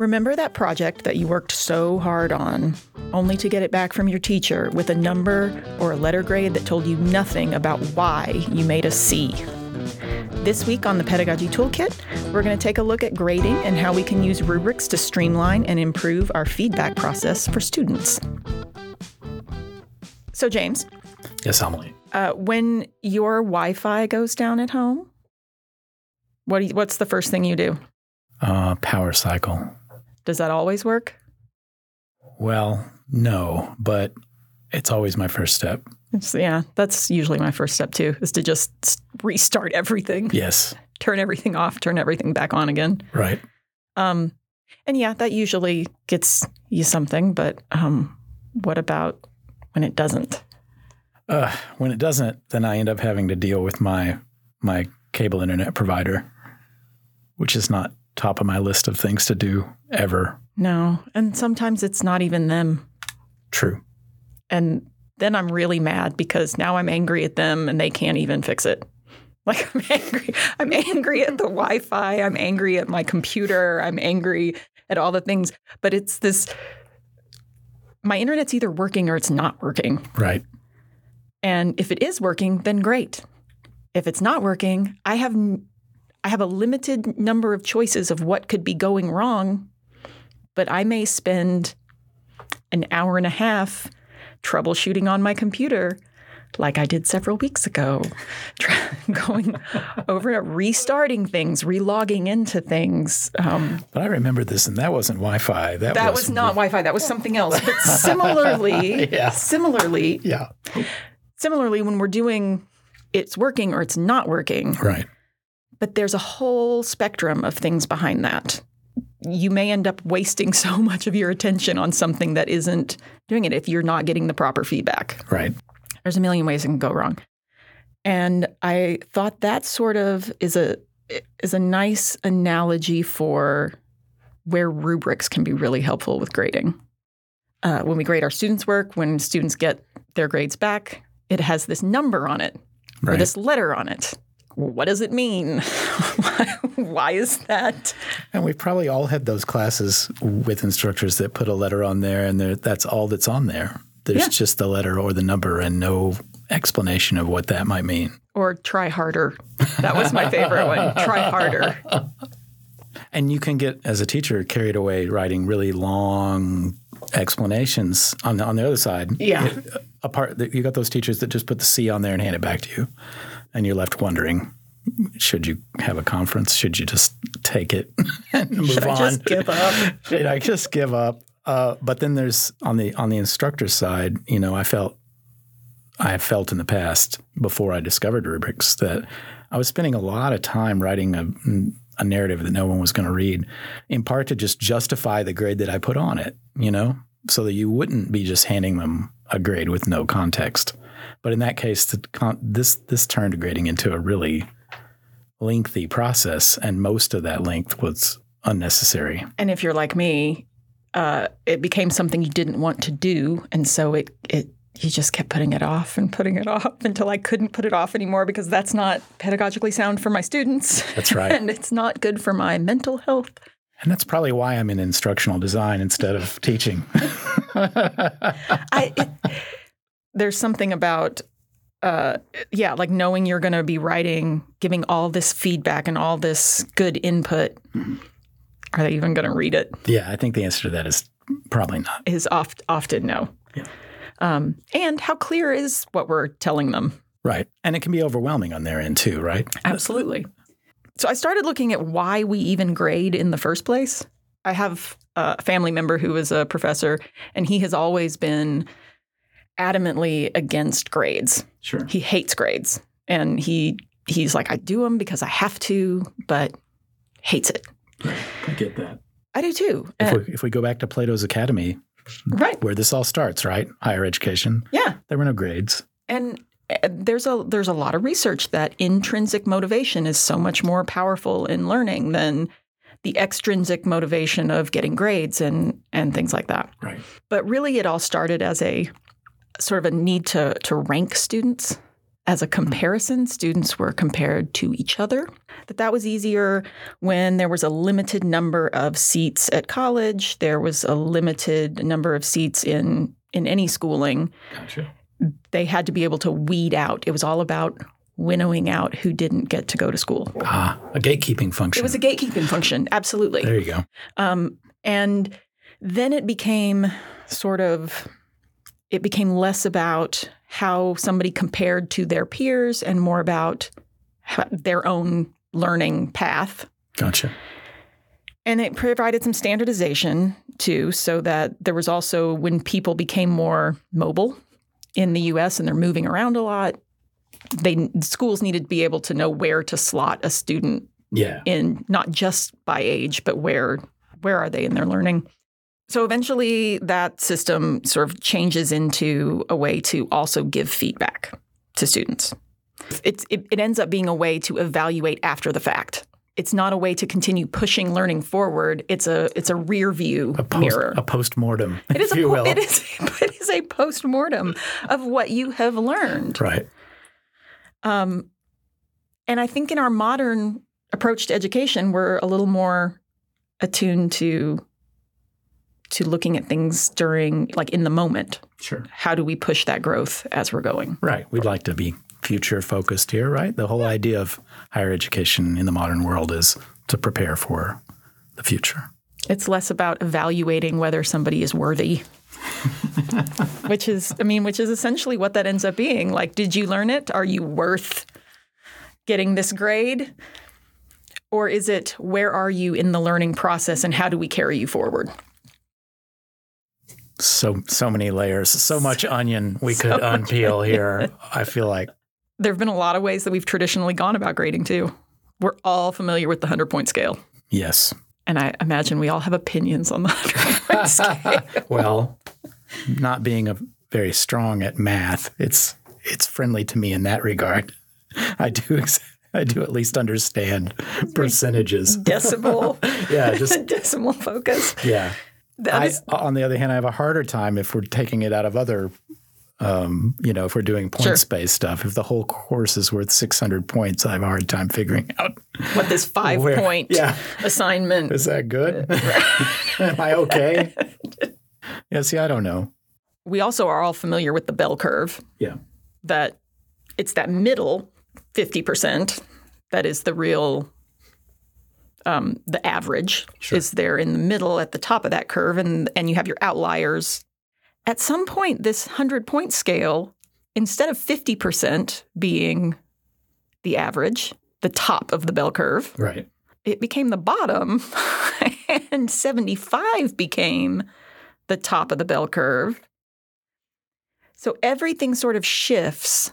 Remember that project that you worked so hard on, only to get it back from your teacher with a number or a letter grade that told you nothing about why you made a C? This week on the Pedagogy Toolkit, we're going to take a look at grading and how we can use rubrics to streamline and improve our feedback process for students. So, James, Yes, Amalie. uh, when your Wi Fi goes down at home, what do you, what's the first thing you do? Uh, power cycle. Does that always work? Well, no, but it's always my first step. It's, yeah, that's usually my first step too, is to just restart everything, Yes, turn everything off, turn everything back on again. right. Um, and yeah, that usually gets you something, but um, what about when it doesn't? Uh, when it doesn't, then I end up having to deal with my my cable internet provider, which is not top of my list of things to do ever. No. And sometimes it's not even them. True. And then I'm really mad because now I'm angry at them and they can't even fix it. Like I'm angry. I'm angry at the Wi-Fi. I'm angry at my computer. I'm angry at all the things. But it's this my internet's either working or it's not working. Right. And if it is working, then great. If it's not working, I have n- I have a limited number of choices of what could be going wrong, but I may spend an hour and a half troubleshooting on my computer like I did several weeks ago, going over restarting things, relogging into things. Um, But I remember this, and that wasn't Wi-Fi. That, that was not Wi-Fi. That was something else. But similarly, Yeah. similarly, Yeah. similarly, when we're doing it's working or it's not working, Right. But there's a whole spectrum of things behind that. You may end up wasting so much of your attention on something that isn't doing it if you're not getting the proper feedback. Right. There's a million ways it can go wrong. And I thought that sort of is a is a nice analogy for where rubrics can be really helpful with grading. Uh, when we grade our students' work, when students get their grades back, it has this number on it or this letter on it. What does it mean? why, is that? And we've probably all had those classes with instructors that put a letter on there, and that's all that's on there. There's Yeah. just the letter or the number, and no explanation of what that might mean. Or try harder. That was my favorite one. Try harder. And you can get, as a teacher, carried away writing really long explanations on the, on the other side. Yeah. Uh, apart, you got those teachers that just put the C on there and hand it back to you, and you're left wondering: Should you have a conference? Should you just take it and move Should I on? just give up? Should I just give up? Uh, but then there's on the on the instructor side, you know, I felt I have felt in the past before I discovered rubrics that I was spending a lot of time writing a, a narrative that no one was going to read, in part to just justify the grade that I put on it, you know, so that you wouldn't be just handing them a grade with no context. But in that case, the con- this this turned grading into a really lengthy process, and most of that length was unnecessary. And if you're like me, uh, it became something you didn't want to do, and so it it you just kept putting it off and putting it off until I couldn't put it off anymore because that's not pedagogically sound for my students. That's right. and it's not good for my mental health. And that's probably why I'm in instructional design instead of teaching. I it, there's something about uh, yeah, like knowing you're going to be writing, giving all this feedback and all this good input. Are they even going to read it? yeah, I think the answer to that is probably not. Is oft, often no. Yeah. Um, and how clear is what we're telling them? Right. And it can be overwhelming on their end too, right? Absolutely. So I started looking at why we even grade in the first place. I have a family member who is a professor, and he has always been adamantly against grades. Sure. He hates grades, and he he's like, I do them because I have to, but hates it. I get that. I do too. If Uh, we, if we go back to Plato's Academy, right? where this all starts, right? Higher education, Yeah. there were no grades. And uh, there's a there's a lot of research that intrinsic motivation is so much more powerful in learning than the extrinsic motivation of getting grades and and things like that. Right. But really, it all started as a sort of a need to to rank students as a comparison, students were compared to each other. That that was easier when there was a limited number of seats at college, there was a limited number of seats in in any schooling. Gotcha. They had to be able to weed out. It was all about winnowing out who didn't get to go to school. Ah, a gatekeeping function. It was a gatekeeping function, absolutely. there you go. Um, and then it became sort of, it became less about how somebody compared to their peers and more about their own learning path. Gotcha. And it provided some standardization too, so that there was also when people became more mobile in the US and they're moving around a lot, they schools needed to be able to know where to slot a student Yeah. in not just by age, but where where are they in their learning. So eventually that system sort of changes into a way to also give feedback to students. It's, it, it ends up being a way to evaluate after the fact. It's not a way to continue pushing learning forward. It's a it's a rear view A post, mirror. a post-mortem, it is if a you po- will. it is it is a post mortem of what you have learned. Right. Um, and I think in our modern approach to education, we're a little more attuned to to looking at things during like in the moment. Sure. How do we push that growth as we're going? Right. We'd like to be future focused here, right? The whole idea of higher education in the modern world is to prepare for the future. It's less about evaluating whether somebody is worthy. which is I mean, which is essentially what that ends up being. Like, did you learn it? Are you worth getting this grade? Or is it where are you in the learning process and how do we carry you forward? So so many layers, so much onion we could unpeel here. I feel like There have been a lot of ways that we've traditionally gone about grading too. We're all familiar with the 100 point scale. yes. And I imagine we all have opinions on the 100 point scale. Well, not being a very strong at math, it's it's friendly to me in that regard. I do ex- I do at least understand percentages. Decimal, Yeah, just decimal focus. yeah. I, on the other hand, I have a harder time if we're taking it out of other, um, you know, if we're doing points based stuff. If the whole course is worth 600 points, I have a hard time figuring out. what this five Where- point yeah. assignment. Is that good? Am I okay? yeah, see, I don't know. We also are all familiar with the bell curve. Yeah. that it's that middle 50% that is the real um, the average is there in the middle at the top of that curve and and you have your outliers at some point this 100 point scale instead of 50% being the average the top of the bell curve Right. it became the bottom and 75 became the top of the bell curve. So everything sort of shifts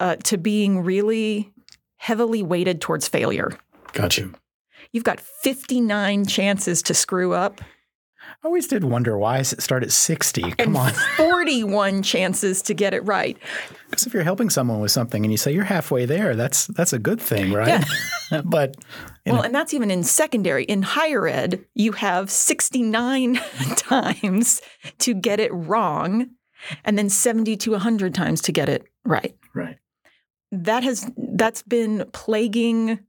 uh, to being really heavily weighted towards failure. Got you. You've got 59 chances to screw up I always did wonder why it start at 60? Come and on. 41 chances to get it right. Because if you're helping someone with something and you say you're halfway there, that's that's a good thing, right? Yeah. but Well, and that's even in secondary. In higher ed, you have 69 times to get it wrong and then 70 to 100 times to get it right. right. That has that's been plaguing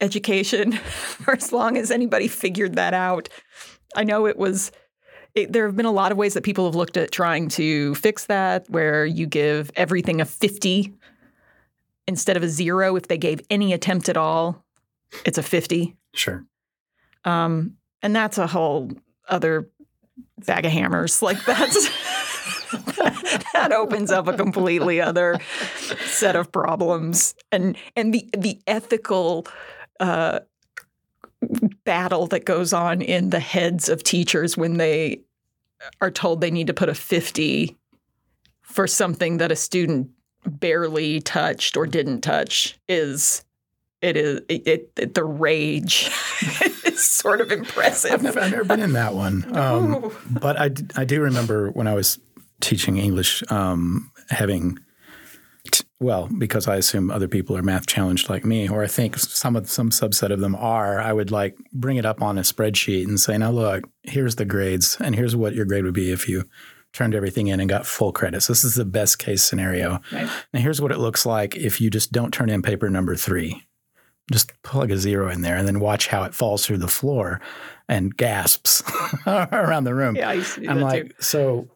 education for as long as anybody figured that out. I know it was it, there have been a lot of ways that people have looked at trying to fix that where you give everything a 50 instead of a 0 if they gave any attempt at all. It's a 50. Sure. Um, and that's a whole other bag of hammers. Like that's that opens up a completely other set of problems, and and the the ethical uh, battle that goes on in the heads of teachers when they are told they need to put a fifty for something that a student barely touched or didn't touch is it is it, it, the rage is sort of impressive. I've never, I've never been in that one. Um, but I do remember when I was teaching English um, having, well, because I assume other people are math challenged like me, or I think some of some subset of them are, I would like bring it up on a spreadsheet and say, now look, here's the grades, and here's what your grade would be if you turned everything in and got full credits. This is the best case scenario. Right. Now, here's what it looks like if you just don't turn in paper number three. Just plug a zero in there and then watch how it falls through the floor and gasps around the room. Yeah, I that like, too. so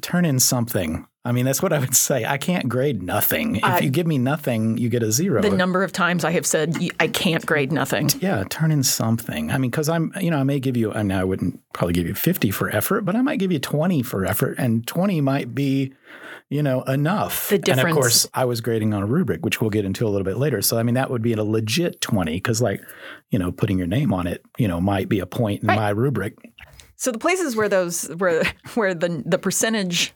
turn in something. I mean, that's what I would say. I can't grade nothing. If I- you give me nothing, you get a zero. The number of times I have said I can't grade nothing. yeah, turn in something. I mean, because I'm, you know, I may give you, and I wouldn't probably give you 50 for effort, but I might give you 20 for effort, and 20 might be, you know, enough. The difference. And of course, I was grading on a rubric, which we'll get into a little bit later. So, I mean, that would be a legit 20 because, like, you know, putting your name on it, you know, might be a point in Right. my rubric. So the places where those where where the the percentage,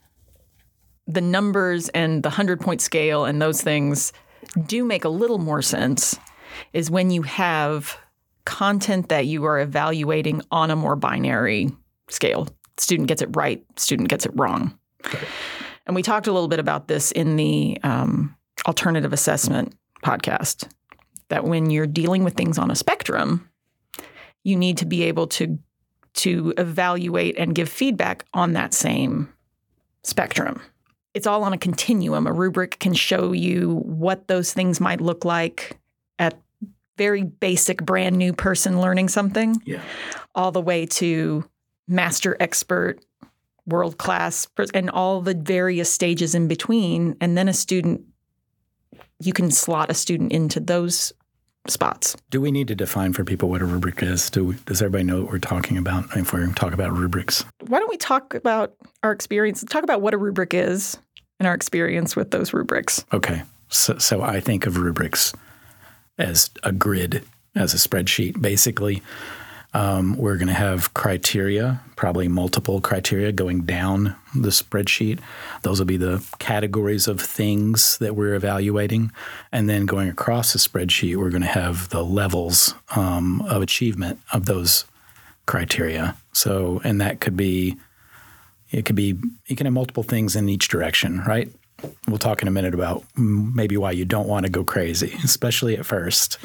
the numbers and the hundred point scale and those things do make a little more sense is when you have content that you are evaluating on a more binary scale. Student gets it right, student gets it wrong. And we talked a little bit about this in the um, alternative assessment podcast. That when you're dealing with things on a spectrum, you need to be able to to evaluate and give feedback on that same spectrum. It's all on a continuum. A rubric can show you what those things might look like at very basic brand new person learning something Yeah. all the way to master expert world class and all the various stages in between and then a student you can slot a student into those spots Do we need to define for people what a rubric is? Do we, does everybody know what we're talking about if we're going to talk about rubrics? why don't we talk about our experience talk about what a rubric is and our experience with those rubrics Okay. So, so I think of rubrics as a grid, as a spreadsheet. Basically, um, we're going to have criteria, probably multiple criteria going down the spreadsheet. Those will be the categories of things that we're evaluating. And then going across the spreadsheet, we're going to have the levels um, of achievement of those criteria. So, and that could be it could be you can have multiple things in each direction, right? We'll talk in a minute about maybe why you don't want to go crazy, especially at first.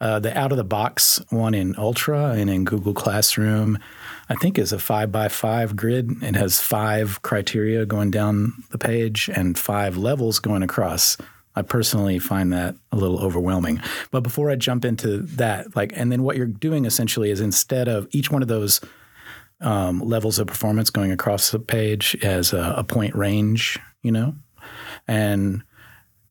Uh, the out of the box one in Ultra and in Google Classroom, I think, is a five by five grid. It has five criteria going down the page and five levels going across. I personally find that a little overwhelming. But before I jump into that, like, and then what you're doing essentially is instead of each one of those um, levels of performance going across the page as a, a point range, you know, and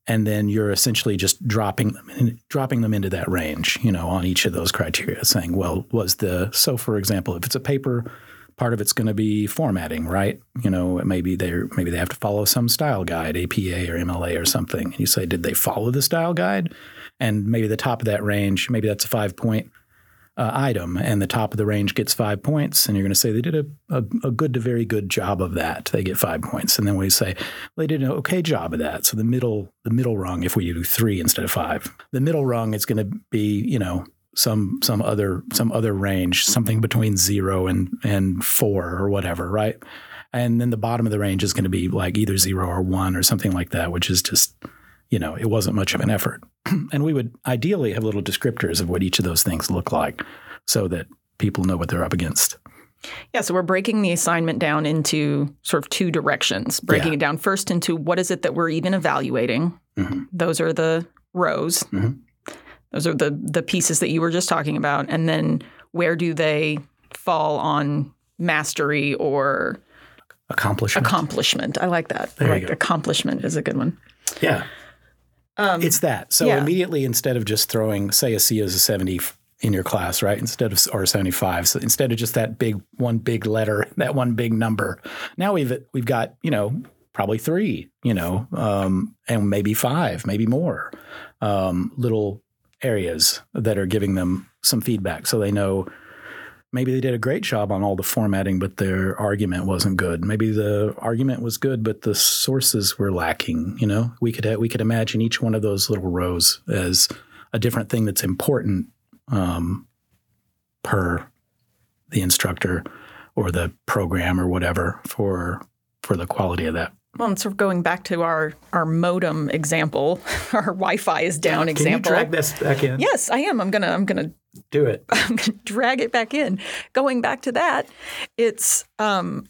and then you're essentially just dropping them in, dropping them into that range, you know, on each of those criteria, saying, well, was the so for example, if it's a paper, part of it's going to be formatting, right? You know, maybe they maybe they have to follow some style guide, APA or MLA or something, and you say, did they follow the style guide? And maybe the top of that range, maybe that's a five point uh, item, and the top of the range gets five points, and you're going to say they did a, a, a good to very good job of that. They get five points, and then we say well, they did an okay job of that. So the middle the middle rung, if we do three instead of five, the middle rung is going to be you know some some other some other range, something between zero and and four or whatever, right? And then the bottom of the range is going to be like either zero or one or something like that, which is just you know, it wasn't much of an effort. and we would ideally have little descriptors of what each of those things look like so that people know what they're up against. Yeah, so we're breaking the assignment down into sort of two directions. Breaking Yeah. it down first into what is it that we're even evaluating. Mhm. Those are the rows. Mhm. Those are the the pieces that you were just talking about, and then where do they fall on mastery or Accomplishment. accomplishment? I like that. There I like accomplishment is a good one. yeah. It's that. So yeah. immediately, instead of just throwing, say, a C as a 70 in your class, right? Instead of, or 75. So instead of just that big, one big letter, that one big number, now we've, we've got, you know, probably three, you know, um, and maybe five, maybe more um, little areas that are giving them some feedback so they know maybe they did a great job on all the formatting, but their argument wasn't good. Maybe the argument was good, but the sources were lacking. You know, we could we could imagine each one of those little rows as a different thing that's important um, per the instructor or the program or whatever for for the quality of that. Well, and sort of going back to our our modem example, our Wi-Fi is down example. Can you drag this back in? Yes, I am. I'm gonna I'm gonna Do it. I'm going to drag it back in. Going back to that, it's um,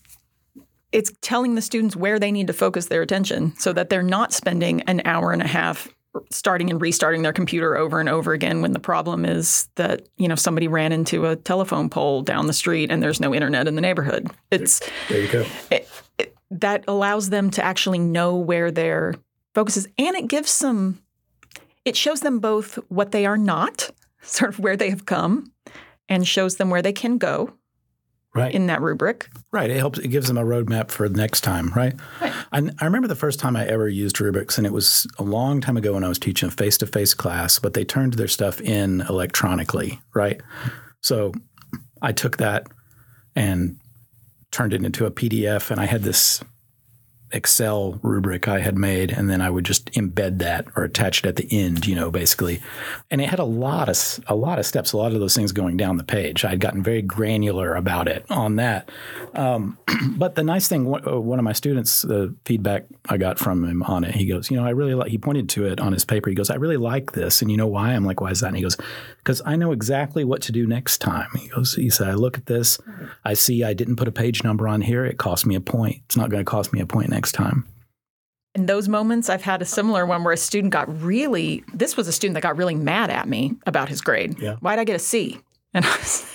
it's telling the students where they need to focus their attention so that they're not spending an hour and a half starting and restarting their computer over and over again when the problem is that you know somebody ran into a telephone pole down the street and there's no internet in the neighborhood it's there you go it, it, that allows them to actually know where their focus is and it gives some it shows them both what they are not sort of where they have come and shows them where they can go right. in that rubric. Right. It helps. It gives them a roadmap for the next time. Right. Right. I, I remember the first time I ever used rubrics, and it was a long time ago when I was teaching a face-to-face class. But they turned their stuff in electronically. Right. So I took that and turned it into a PDF, and I had this Excel rubric I had made, and then I would just embed that or attach it at the end, you know, basically. And it had a lot of a lot of steps, a lot of those things going down the page. I'd gotten very granular about it on that. Um, but the nice thing, one of my students, the feedback I got from him on it, he goes, you know, I really like. He pointed to it on his paper. He goes, I really like this, and you know why? I'm like, why is that? And he goes, because I know exactly what to do next time. He goes, he said, I look at this, I see I didn't put a page number on here. It cost me a point. It's not going to cost me a point next time. In those moments, I've had a similar one where a student got really, this was a student that got really mad at me about his grade. Yeah. Why'd I get a C? And I was,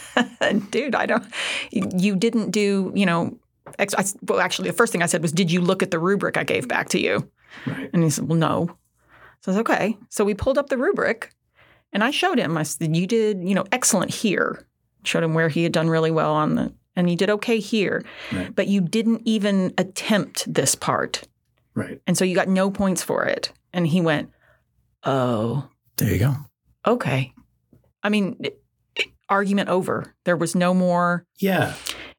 dude, I don't, you didn't do, you know, ex- I, well, actually, the first thing I said was, did you look at the rubric I gave back to you? Right. And he said, well, no. So I was okay. So we pulled up the rubric and I showed him, I said, you did, you know, excellent here. Showed him where he had done really well on the, and you did okay here. Right. But you didn't even attempt this part. Right. And so you got no points for it. And he went, Oh, There you go. okay. I mean, it- it- argument over. There was no more. Yeah.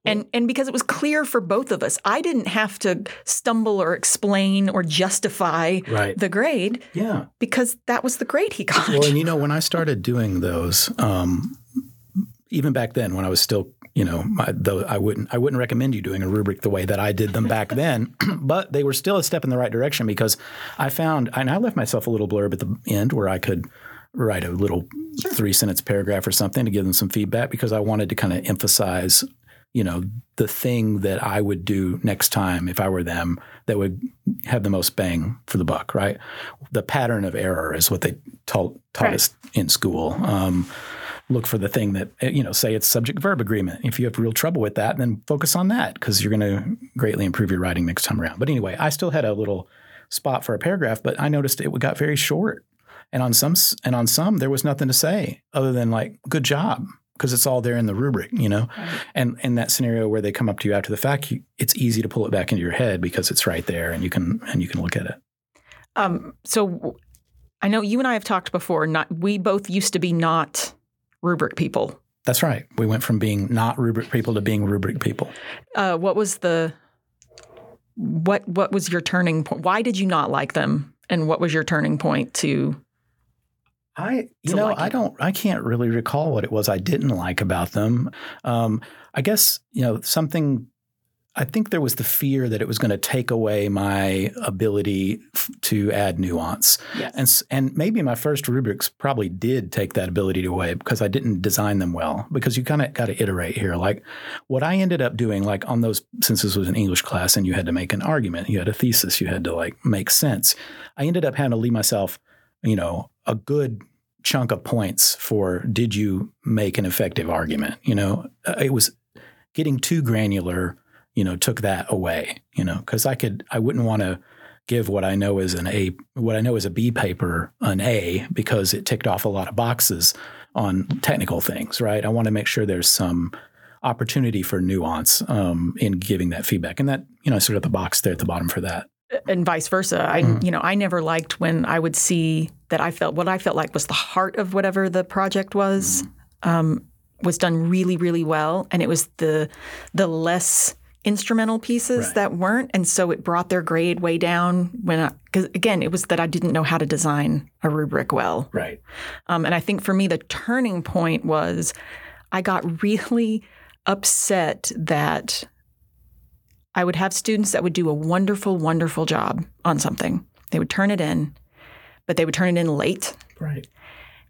And, and because it was clear for both of us, I didn't have to stumble or explain or justify Right. the grade Yeah. because that was the grade he got. Well, and you know, when I started doing those, um, even back then, when I was still, you know, my, though I wouldn't, I wouldn't recommend you doing a rubric the way that I did them back then, but they were still a step in the right direction because I found, and I left myself a little blurb at the end where I could write a little three sentence paragraph or something to give them some feedback because I wanted to kind of emphasize, you know, the thing that I would do next time if I were them that would have the most bang for the buck, right? The pattern of error is what they taught, taught Right. us in school. Um, look for the thing that, eh, you know, say it's subject verb agreement. If you have real trouble with that, then focus on that because you're going to greatly improve your writing next time around. But anyway, I still had a little spot for a paragraph, but I noticed it got very short. And on some, and on some, there was nothing to say other than like, good job. Because it's all there in the rubric, you know, and in that scenario where they come up to you after the fact, you, it's easy to pull it back into your head because it's right there, and you can and you can look at it. Um, so I know you and I have talked before. Not we both used to be not rubric people. That's right. We went from being not rubric people to being rubric people. Uh, what was the what what was your turning point? Why did you not like them? And what was your turning point to? I, you to know, like I don't, I can't really recall what it was I didn't like about them. Um, I guess, you know, something, I think there was the fear that it was going to take away my ability f- to add nuance. Yes. And, and maybe my first rubrics probably did take that ability away because I didn't design them well. Because you kind of got to iterate here. Like what I ended up doing, like on those, since this was an English class and you had to make an argument, you had a thesis, you had to like make sense. I ended up having to leave myself, you know, a good chunk of points for did you make an effective argument? You know, Uh, it was getting too granular. You know, took that away. You know, because I could, I wouldn't want to give what I know is an A, what I know is a B paper an A because it ticked off a lot of boxes on technical things, right? I want to make sure there's some opportunity for nuance um, in giving that feedback, and that you know, sort of the box there at the bottom for that. and vice versa. I, Mhm. you know, I never liked when I would see that I felt what I felt like was the heart of whatever the project was um, was done really, really well, and it was the the less instrumental pieces Right. that weren't, and so it brought their grade way down. When because again, it was that I didn't know how to design a rubric well. Right. Um, and I think for me, the turning point was I got really upset that I would have students that would do a wonderful, wonderful job on something. They would turn it in, but they would turn it in late. Right.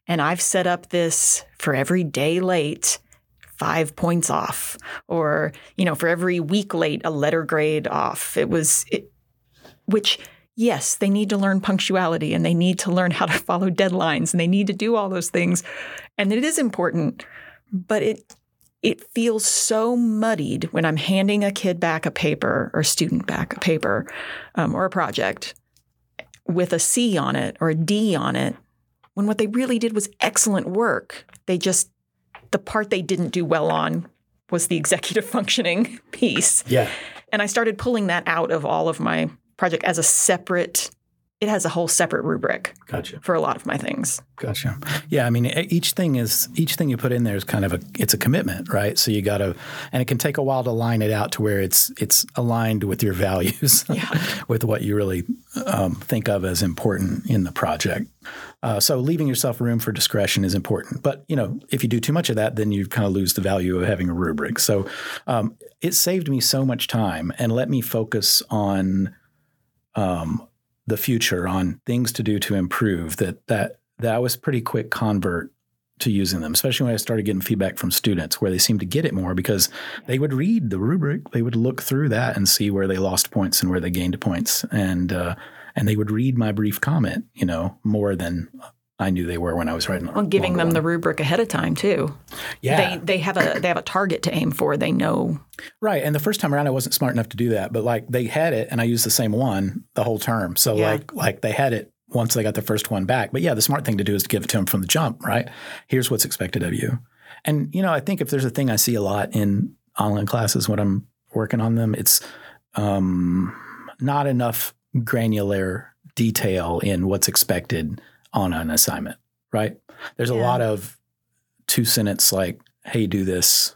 And I've set up this for every day late five points off, or you know, for every week late, a letter grade off. It was, it, which yes, they need to learn punctuality and they need to learn how to follow deadlines and they need to do all those things, and it is important, but it it feels so muddied when I'm handing a kid back a paper or student back a paper um, or a project with a C on it or a D on it when what they really did was excellent work. They just, the part they didn't do well on was the executive functioning piece. Yeah. And I started pulling that out of all of my project as a separate it has a whole separate rubric gotcha. for a lot of my things. Gotcha. Yeah, I mean, each thing is each thing you put in there is kind of a it's a commitment, right? So you got to, and it can take a while to line it out to where it's it's aligned with your values, yeah. with what you really um, think of as important in the project. Uh, so leaving yourself room for discretion is important. But you know, if you do too much of that, then you kind of lose the value of having a rubric. So um, it saved me so much time and let me focus on. Um, the future on things to do to improve that that that was pretty quick convert to using them, especially when I started getting feedback from students where they seemed to get it more because they would read the rubric, they would look through that and see where they lost points and where they gained points, and uh, and they would read my brief comment, you know, more than I knew they were when I was writing. Well, giving them the rubric ahead of time too. Yeah, they they have a they have a target to aim for. They know. Right, and the first time around, I wasn't smart enough to do that, but like they had it, and I used the same one the whole term. So yeah. like like they had it once they got the first one back. But yeah, the smart thing to do is to give it to them from the jump. Right, here's what's expected of you, and you know I think if there's a thing I see a lot in online classes when I'm working on them, it's um, not enough granular detail in what's expected on an assignment, right? There's yeah. a lot of two sentence like, "Hey, do this,"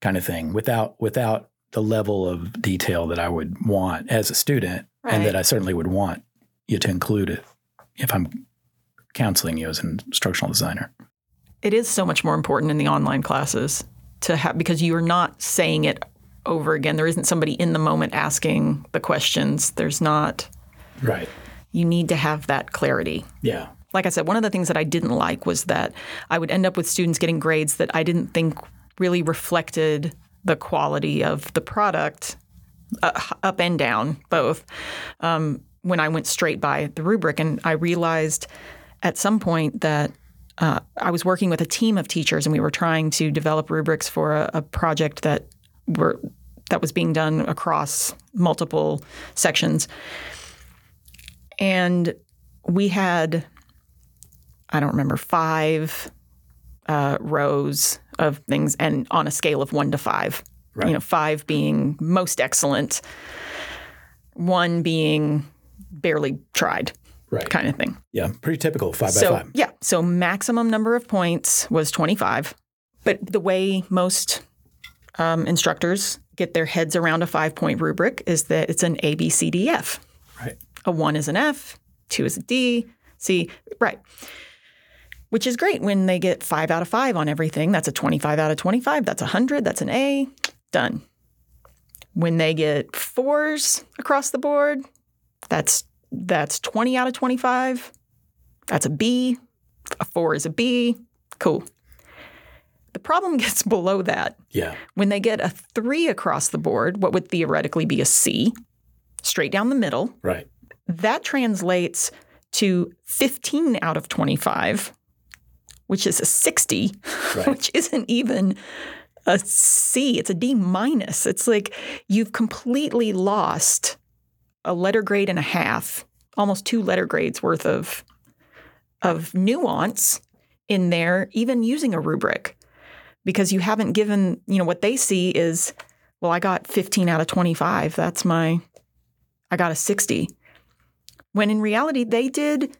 kind of thing without without the level of detail that I would want as a student, right. and that I certainly would want you to include it if I'm counseling you as an instructional designer. It is so much more important in the online classes to have because you are not saying it over again. There isn't somebody in the moment asking the questions. There's not. Right. You need to have that clarity. Yeah like I said, one of the things that I didn't like was that I would end up with students getting grades that I didn't think really reflected the quality of the product, uh, up and down, both. Um, when I went straight by the rubric, and I realized at some point that uh, I was working with a team of teachers, and we were trying to develop rubrics for a, a project that were that was being done across multiple sections, and we had I don't remember, five uh, rows of things, and on a scale of one to five. Right. You know, five being most excellent, one being barely tried. Right. Kind of thing. Yeah, pretty typical, five so, by five. Yeah. So maximum number of points was 25. But the way most um, instructors get their heads around a five point rubric is that it's an A, B, C, D, F. Right. A one is an F, two is a D, C. Right which is great when they get five out of five on everything. That's a 25 out of 25. That's a 100. That's an A. Done. When they get fours across the board, that's that's 20 out of 25. That's a B. A four is a B. Cool. The problem gets below that. Yeah. When they get a three across the board, what would theoretically be a C, straight down the middle. Right. That translates to 15 out of 25 which is a 60, right. which isn't even a C. It's a D minus. It's like you've completely lost a letter grade and a half, almost two letter grades worth of of nuance in there, even using a rubric, because you haven't given, you know, what they see is, well, I got 15 out of 25. That's my, I got a 60. When in reality, they did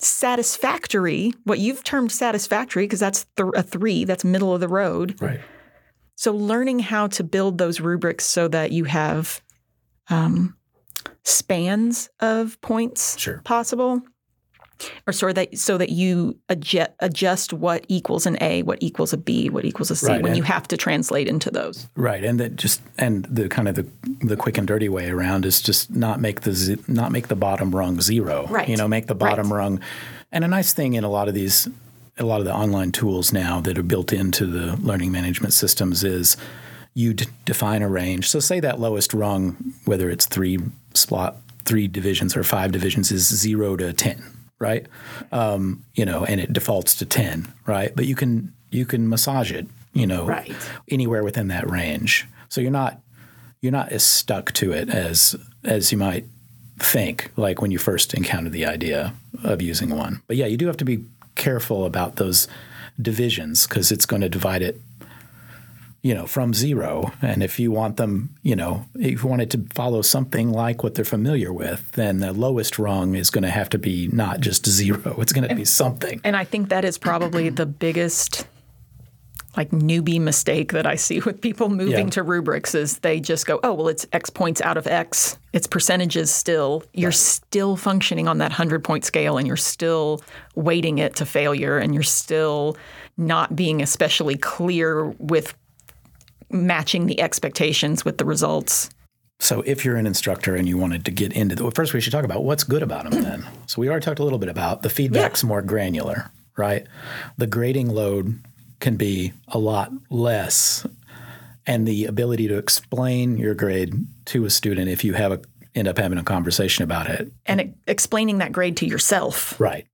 satisfactory, what you've termed satisfactory, because that's th- a three, that's middle of the road. Right. So learning how to build those rubrics so that you have um, spans of points sure. possible or so that so that you adjust, adjust what equals an A, what equals a B, what equals a C right. when you have to translate into those. Right, and that just and the kind of the the quick and dirty way around is just not make the not make the bottom rung zero. Right, you know, make the bottom right. rung. And a nice thing in a lot of these a lot of the online tools now that are built into the learning management systems is you d- define a range. So say that lowest rung, whether it's three slot, three divisions or five divisions, is zero to ten, right? Um, you know, and it defaults to ten, right? But you can you can massage it, you know, Right. anywhere within that range. So you're not you're not as stuck to it as as you might think, like when you first encounter the idea of using one. But yeah, you do have to be careful about those divisions because it's going to divide it, you know, from zero. And if you want them, you know, if you want it to follow something like what they're familiar with, then the lowest rung is going to have to be not just zero. It's going to be something. And I think that is probably the biggest like newbie mistake that I see with people moving Yeah. to rubrics is they just go, oh, well, it's X points out of X. It's percentages still. You're still functioning on that 100 point scale and you're still weighting it to failure and you're still not being especially clear with matching the expectations with the results. So, if you're an instructor and you wanted to get into the, well, first we should talk about what's good about them then. So, we already talked a little bit about the feedback's more granular, right? The grading load can be a lot less, and the ability to explain your grade to a student if you have a, end up having a conversation about it. And explaining that grade to yourself Right.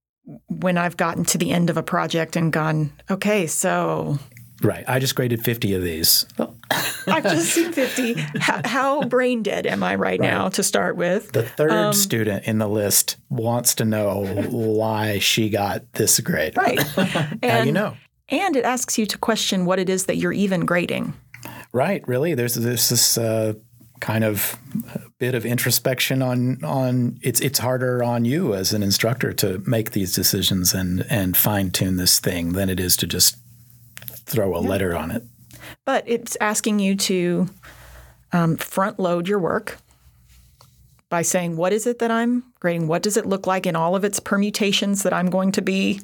when I've gotten to the end of a project and gone, okay, so Right. I just graded 50 of these. I've just seen 50. How, how brain dead am I right, now to start with? The third student in the list wants to know why she got this grade. Right. Now And, you know. and it asks you to question what it is that you're even grading. Right, really. There's there's this uh, kind of bit of introspection on on it's it's harder on you as an instructor to make these decisions and and fine tune this thing than it is to just throw a letter on it. But it's asking you to um, front load your work by saying, what is it that I'm grading? What does it look like in all of its permutations that I'm going to be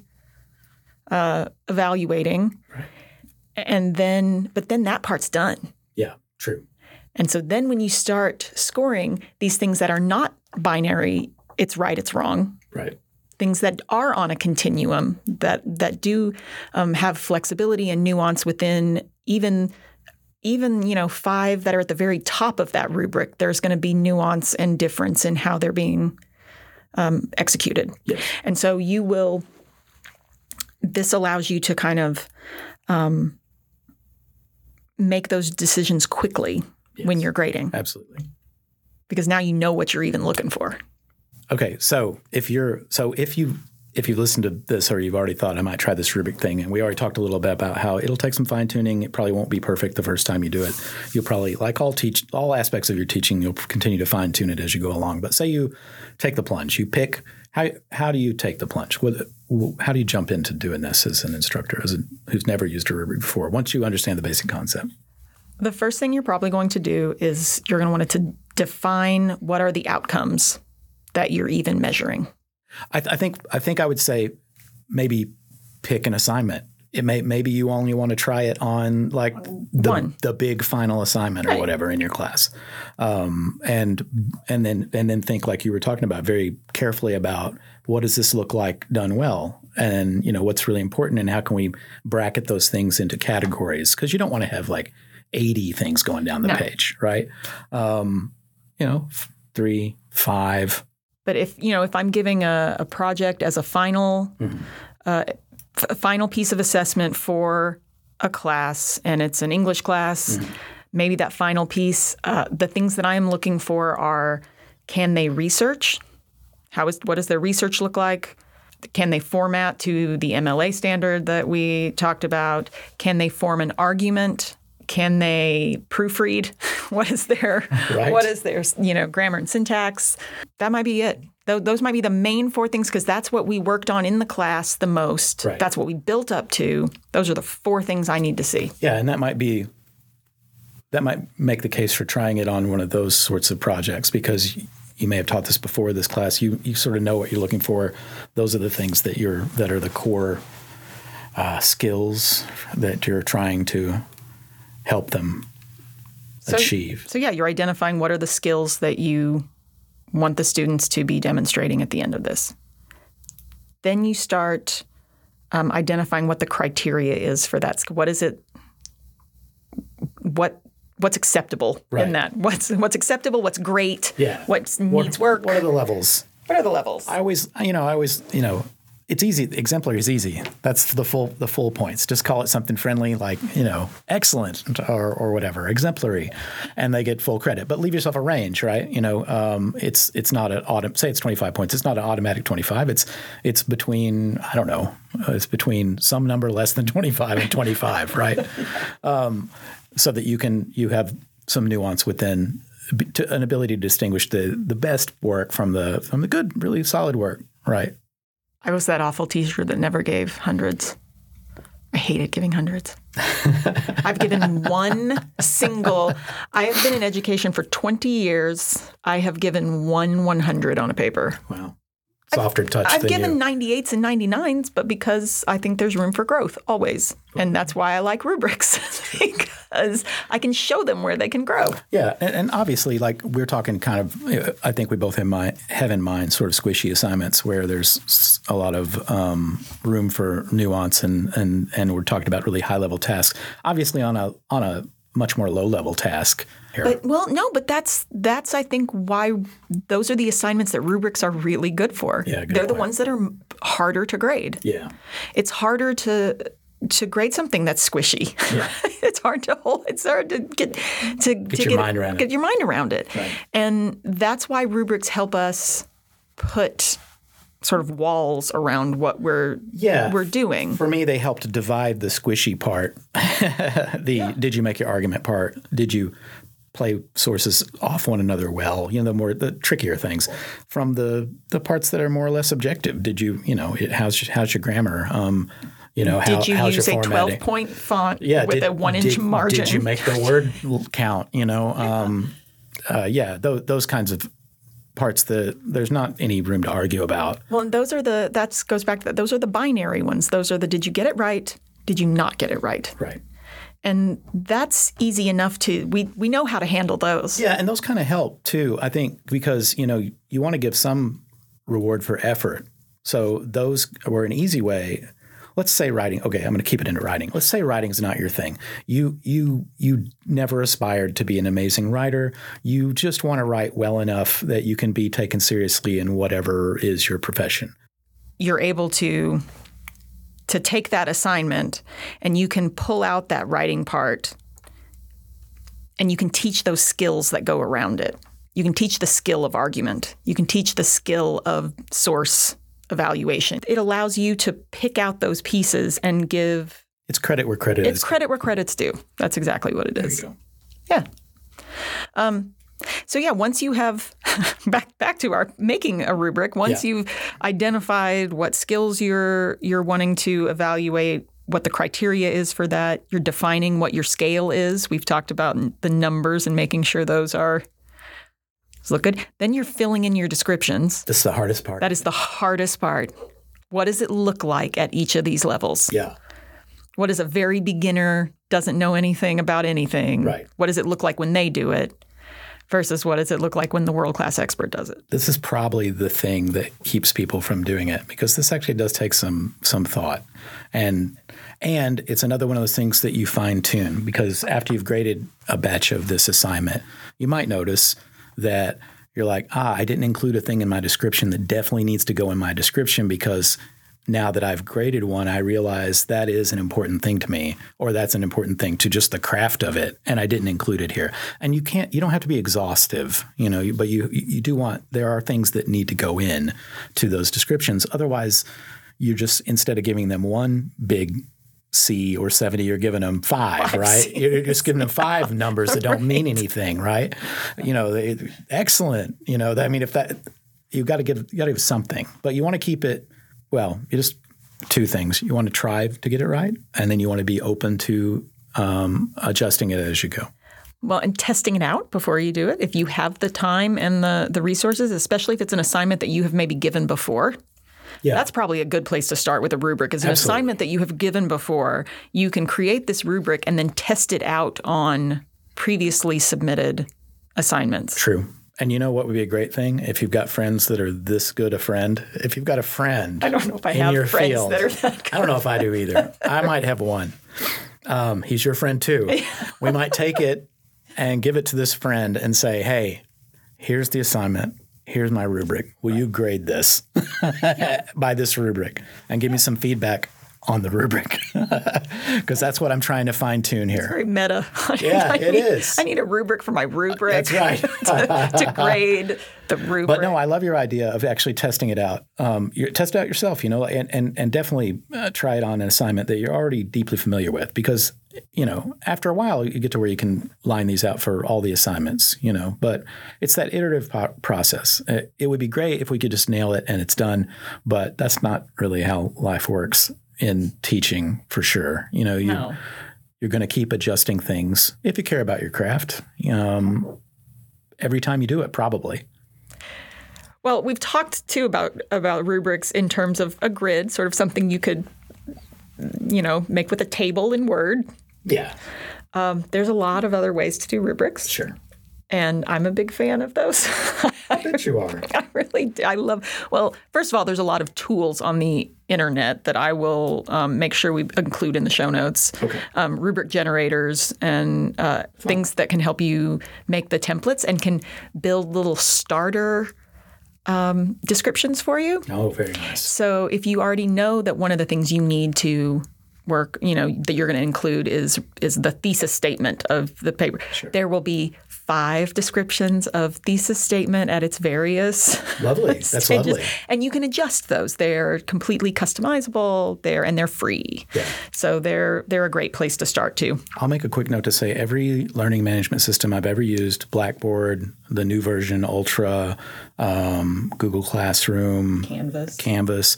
uh, evaluating? And then, but then that part's done. Yeah, true. And so then when you start scoring these things that are not binary, it's right, it's wrong, Right. Things that are on a continuum that that do um, have flexibility and nuance within even even you know five that are at the very top of that rubric there's going to be nuance and difference in how they're being um, executed Yes. and so you will this allows you to kind of um, make those decisions quickly when you're grading Absolutely. because now you know what you're even looking for Okay, so if you're so if you if you've listened to this or you've already thought I might try this rubric thing, and we already talked a little bit about how it'll take some fine tuning. It probably won't be perfect the first time you do it. You'll probably like all teach all aspects of your teaching. You'll continue to fine tune it as you go along. But say you take the plunge, you pick how how do you take the plunge? What, how do you jump into doing this as an instructor, as a, who's never used a rubric before? Once you understand the basic concept, The first thing you're probably going to do is you're going to want to define what are the outcomes that you're even measuring. I, th- I think I think I would say maybe pick an assignment. It may maybe you only want to try it on like the One. the big final assignment or Right. whatever in your class, um, and and then and then think like you were talking about very carefully about what does this look like done well, and you know what's really important, and how can we bracket those things into categories because you don't want to have like eighty things going down the No. page, right? Um, you know, three, five, But if you know, if I'm giving a, a project as a final, uh, f- final piece of assessment for a class, and it's an English class, maybe that final piece, uh, the things that I'm looking for are: can they research? How is what does their research look like? Can they format to the MLA standard that we talked about? Can they form an argument? Can they proofread? What is their Right. what is their you know grammar and syntax? That might be it. Tho- Those might be the main four things because that's what we worked on in the class the most. Right. That's what we built up to. Those are the four things I need to see. Yeah, and that might be that might make the case for trying it on one of those sorts of projects because you may have taught this before this class. You you sort of know what you're looking for. Those are the things that you're that are the core uh, skills that you're trying to help them So- achieve. So yeah, you're identifying what are the skills that you want the students to be demonstrating at the end of this. Then you start um, identifying what the criteria is for that. What is it? What what's acceptable Right. in that? What's what's acceptable? What's great? Yeah. What What- needs work? What are the levels? What are the levels? I always, you know, I always, you know, it's easy. Exemplary is easy. That's the full the full points. Just call it something friendly, like you know, excellent or or whatever, exemplary, and they get full credit. But leave yourself a range, right? You know, um, it's it's not an auto. Say it's twenty five points. It's not an automatic twenty five. It's it's between I don't know. It's between some number less than twenty five and twenty five, right? Um, so that you can you have some nuance within an ability to distinguish the the best work from the from the good, really solid work, right? I was that awful teacher that never gave hundreds. I hated giving hundreds. I've given one single. I have been in education for 20 years. I have given one 100 on a paper. Wow. Softer touch I've given 98s and 99s, but because I think there's room for growth always. And that's why I like rubrics because I can show them where they can grow. Yeah, and, and obviously, like we're talking, kind of. I think we both have, mind, have in mind sort of squishy assignments where there's a lot of um, room for nuance, and and and we're talking about really high level tasks. Obviously, on a on a much more low level task. Here. But well, no, but that's that's I think why those are the assignments that rubrics are really good for. Yeah, good They're the ones that are harder to grade. yeah, It's harder to to grade something that's squishy. Yeah. it's hard to hold. It's hard to get to get, your mind around it. get your mind around it. And that's why rubrics help us put sort of walls around what we're Yeah. we're doing. For me, they helped divide the squishy part. the did you make your argument part? Did you play sources off one another well? You know, the more the trickier things from the the parts that are more or less objective. Did you you know it, how's your, how's your grammar? Um, you know how, Did you use a 12 point font yeah, with did, a one inch did- margin? Did you make the word count? You know, um, uh, yeah, those, those kinds of parts that there's not any room to argue about. Well, and those are the that goes back to those are the binary ones. Those are the did you get it right? Did you not get it right? Right. And that's easy enough to we we know how to handle those. Yeah, and those kind of help too. I think because you know you want to give some reward for effort. So those were an easy way. Let's say writing. Okay, I'm going to keep it into writing. Let's say writing is not your thing. You you you never aspired to be an amazing writer. You just want to write well enough that you can be taken seriously in whatever is your profession. You're able to to take that assignment and you can pull out that writing part and you can teach those skills that go around it. You can teach the skill of argument. You can teach the skill of source evaluation. It allows you to pick out those pieces and give It's credit where credit it's is. credit where credit's due. That's exactly what it is. There is. you go. Yeah. Um, so yeah, once you have back back to our making a rubric, once Yeah. you've identified what skills you're you're wanting to evaluate, what the criteria is for that, you're defining what your scale is. We've talked about the numbers and making sure those are look good. Then you're filling in your descriptions. This is the hardest part. That is the hardest part. What does it look like at each of these levels? yeah. What is a very beginner doesn't know anything about anything? Right. What does it look like when they do it versus what does it look like when the world class expert does it? this is probably the thing that keeps people from doing it because this actually does take some some thought and and it's another one of those things that you fine tune because after you've graded a batch of this assignment you might notice that you're like ah I didn't include a thing in my description that definitely needs to go in my description because now that I've graded one, I realize that is an important thing to me, or that's an important thing to just the craft of it, and I didn't include it here. And you can't, you don't have to be exhaustive, you know, but you you do want there are things that need to go in to those descriptions. Otherwise, you just instead of giving them one big C or 70, you're giving them five, right? You're just giving them five numbers that don't mean anything, right? You know, they, excellent. You know, I mean, if that, you've got to give, you got to give something, but you want to keep it, well, you just, two things. You want to try to get it right, and then you want to be open to um, adjusting it as you go. Well, and testing it out before you do it. If you have the time and the, the resources, especially if it's an assignment that you have maybe given before, Yeah. that's probably a good place to start with a rubric. Is an Absolutely. assignment that you have given before. You can create this rubric and then test it out on previously submitted assignments. True. And you know what would be a great thing if you've got friends that are this good a friend. If you've got a friend, I don't know if I have friends field, that are that good. I don't know if I do either. I might have one. Um, he's your friend too. We might take it and give it to this friend and say, "Hey, here's the assignment. Here's my rubric. Will you grade this by this rubric and give me some feedback on the rubric?" Because that's what I'm trying to fine tune here. Very meta. Yeah, it need, is. I need a rubric for my rubric. That's right. to, to grade the rubric. But no, I love your idea of actually testing it out. Um, test it out yourself, you know, and and, and definitely uh, try it on an assignment that you're already deeply familiar with, because you know after a while you get to where you can line these out for all the assignments, you know. But it's that iterative po- process. It, it would be great if we could just nail it and it's done, but that's not really how life works in teaching for sure. You know, you. No. You're going to keep adjusting things if you care about your craft. Um, every time you do it, probably. Well, we've talked too about about rubrics in terms of a grid, sort of something you could, you know, make with a table in Word. Yeah, Um, there's a lot of other ways to do rubrics, sure. And I'm a big fan of those. I bet you are. I really, do. I love. Well, first of all, there's a lot of tools on the internet that I will um, make sure we include in the show notes. Okay. Um, rubric generators and uh, things that can help you make the templates and can build little starter um, descriptions for you. Oh, very nice. So if you already know that one of the things you need to work, you know, that you're going to include is is the thesis statement of the paper. There will be five descriptions of thesis statement at its various Lovely. That's lovely. and you can adjust those. They're completely customizable. They're and they're free. Yeah. So they're they're a great place to start too. I'll make a quick note to say every learning management system I've ever used, Blackboard, the new version, Ultra, um, Google Classroom, Canvas. Canvas,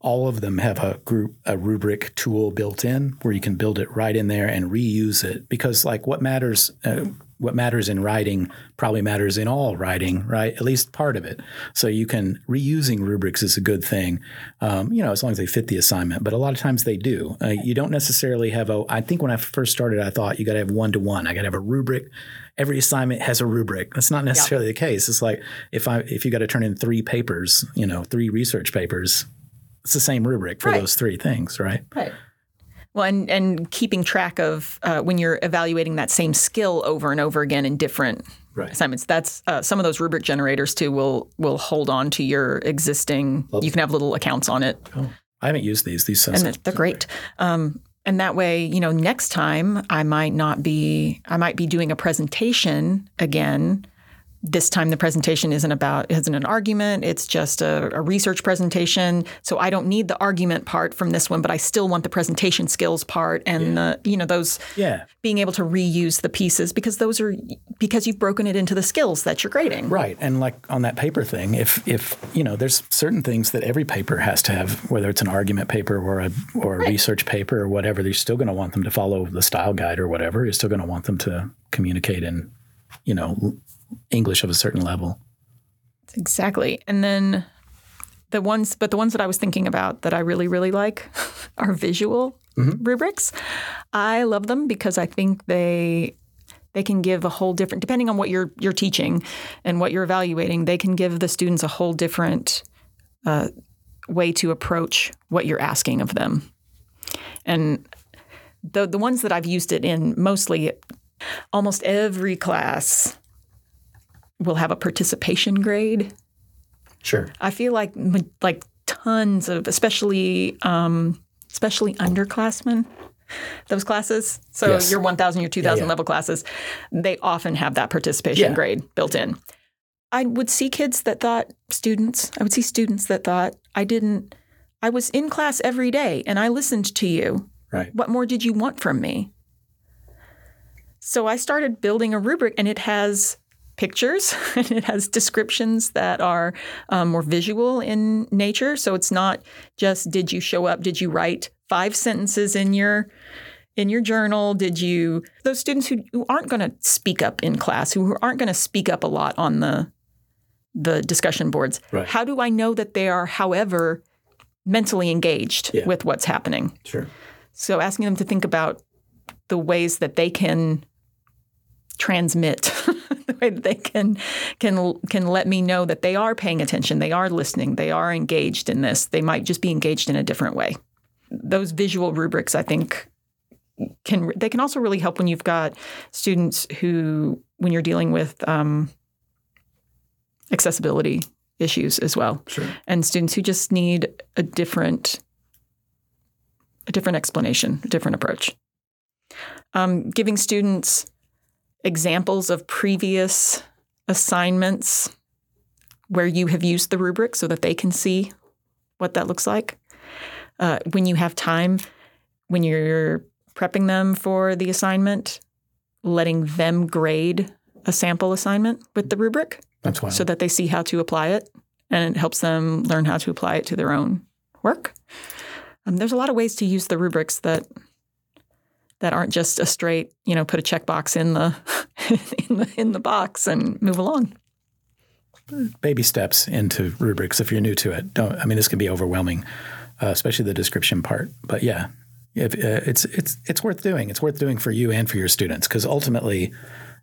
all of them have a group a rubric tool built in where you can build it right in there and reuse it because like what matters uh, what matters in writing probably matters in all writing right? At least part of it. So you can reusing rubrics is a good thing um, you know as long as they fit the assignment but a lot of times they do. Uh, you don't necessarily have a i think when i first started i thought you got to have one to one. I got to have a rubric. Every assignment has a rubric. That's not necessarily the case. It's like if i if you got to turn in three papers you know three research papers it's the same rubric for Right. those three things, right? Right. Well, and, and keeping track of uh, when you're evaluating that same skill over and over again in different Right. assignments. That's uh, some of those rubric generators too will will hold on to your existing. You can have little accounts on it, I haven't used these. These and they're, they're great. Um, and that way, you know, next time I might not be. I might be doing a presentation again. This time the presentation isn't about isn't an argument. It's just a, a research presentation. So I don't need the argument part from this one, but I still want the presentation skills part and the you know those yeah, being able to reuse the pieces because those are because you've broken it into the skills that you're grading. right. And like on that paper thing, if if you know, there's certain things that every paper has to have, whether it's an argument paper or a or a research paper or whatever. You're still going to want them to follow the style guide or whatever. You're still going to want them to communicate in, you know, English of a certain level. Exactly. And then the ones, but the ones that I was thinking about that I really, really like are visual rubrics. I love them because I think they they can give a whole different, depending on what you're you're teaching and what you're evaluating, they can give the students a whole different uh, way to approach what you're asking of them. And the the ones that I've used it in mostly, almost every class will have a participation grade. Sure. I feel like like tons of especially um, especially underclassmen those classes. So Yes. your 1000 your 2000 yeah. level classes, they often have that participation Yeah. grade built in. I would see kids that thought students, I would see students that thought I didn't I was in class every day and I listened to you. Right. What more did you want from me? So I started building a rubric and it has pictures and it has descriptions that are um, more visual in nature. So it's not just did you show up, did you write five sentences in your in your journal? Did you those students who, who aren't going to speak up in class, who aren't going to speak up a lot on the the discussion boards? Right. How do I know that they are, however, mentally engaged Yeah. with what's happening? Sure. So asking them to think about the ways that they can transmit the way that they can can can let me know that they are paying attention, they are listening, they are engaged in this. They might just be engaged in a different way. Those visual rubrics, I think, can they can also really help when you've got students who when you're dealing with um, accessibility issues as well, Sure. and students who just need a different a different explanation, a different approach. Um, giving students examples of previous assignments where you have used the rubric so that they can see what that looks like. Uh, when you have time, when you're prepping them for the assignment, letting them grade a sample assignment with the rubric That's so that they see how to apply it and it helps them learn how to apply it to their own work. Um, there's a lot of ways to use the rubrics that that aren't just a straight, you know, put a checkbox in the in the in the box and move along. baby steps into rubrics if you're new to it. Don't. I mean, this can be overwhelming, uh, especially the description part. But yeah, if, uh, it's it's it's worth doing. It's worth doing for you and for your students because ultimately,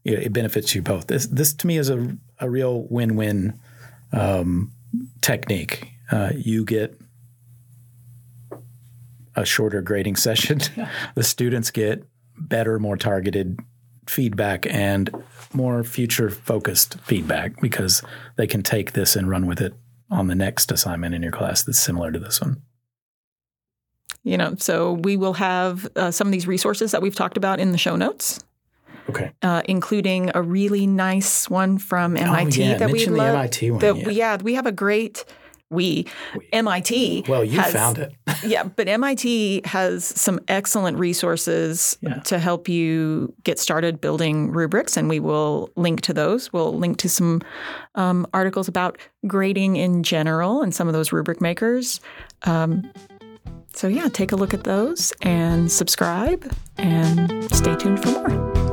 you know, it benefits you both. This this to me is a a real win win um, technique. Uh, you get a shorter grading session. the students get better, more targeted feedback and more future focused feedback because they can take this and run with it on the next assignment in your class that's similar to this one. You know, so we will have uh, some of these resources that we've talked about in the show notes, Okay. uh, including a really nice one from MIT oh, yeah. that we Mention the love. MIT one. that yeah. yeah, we have a great we MIT. well, you has- found it. yeah, but MIT has some excellent resources Yeah. to help you get started building rubrics, and we will link to those. We'll link to some um, articles about grading in general and some of those rubric makers. Um, so, yeah, take a look at those and subscribe and stay tuned for more.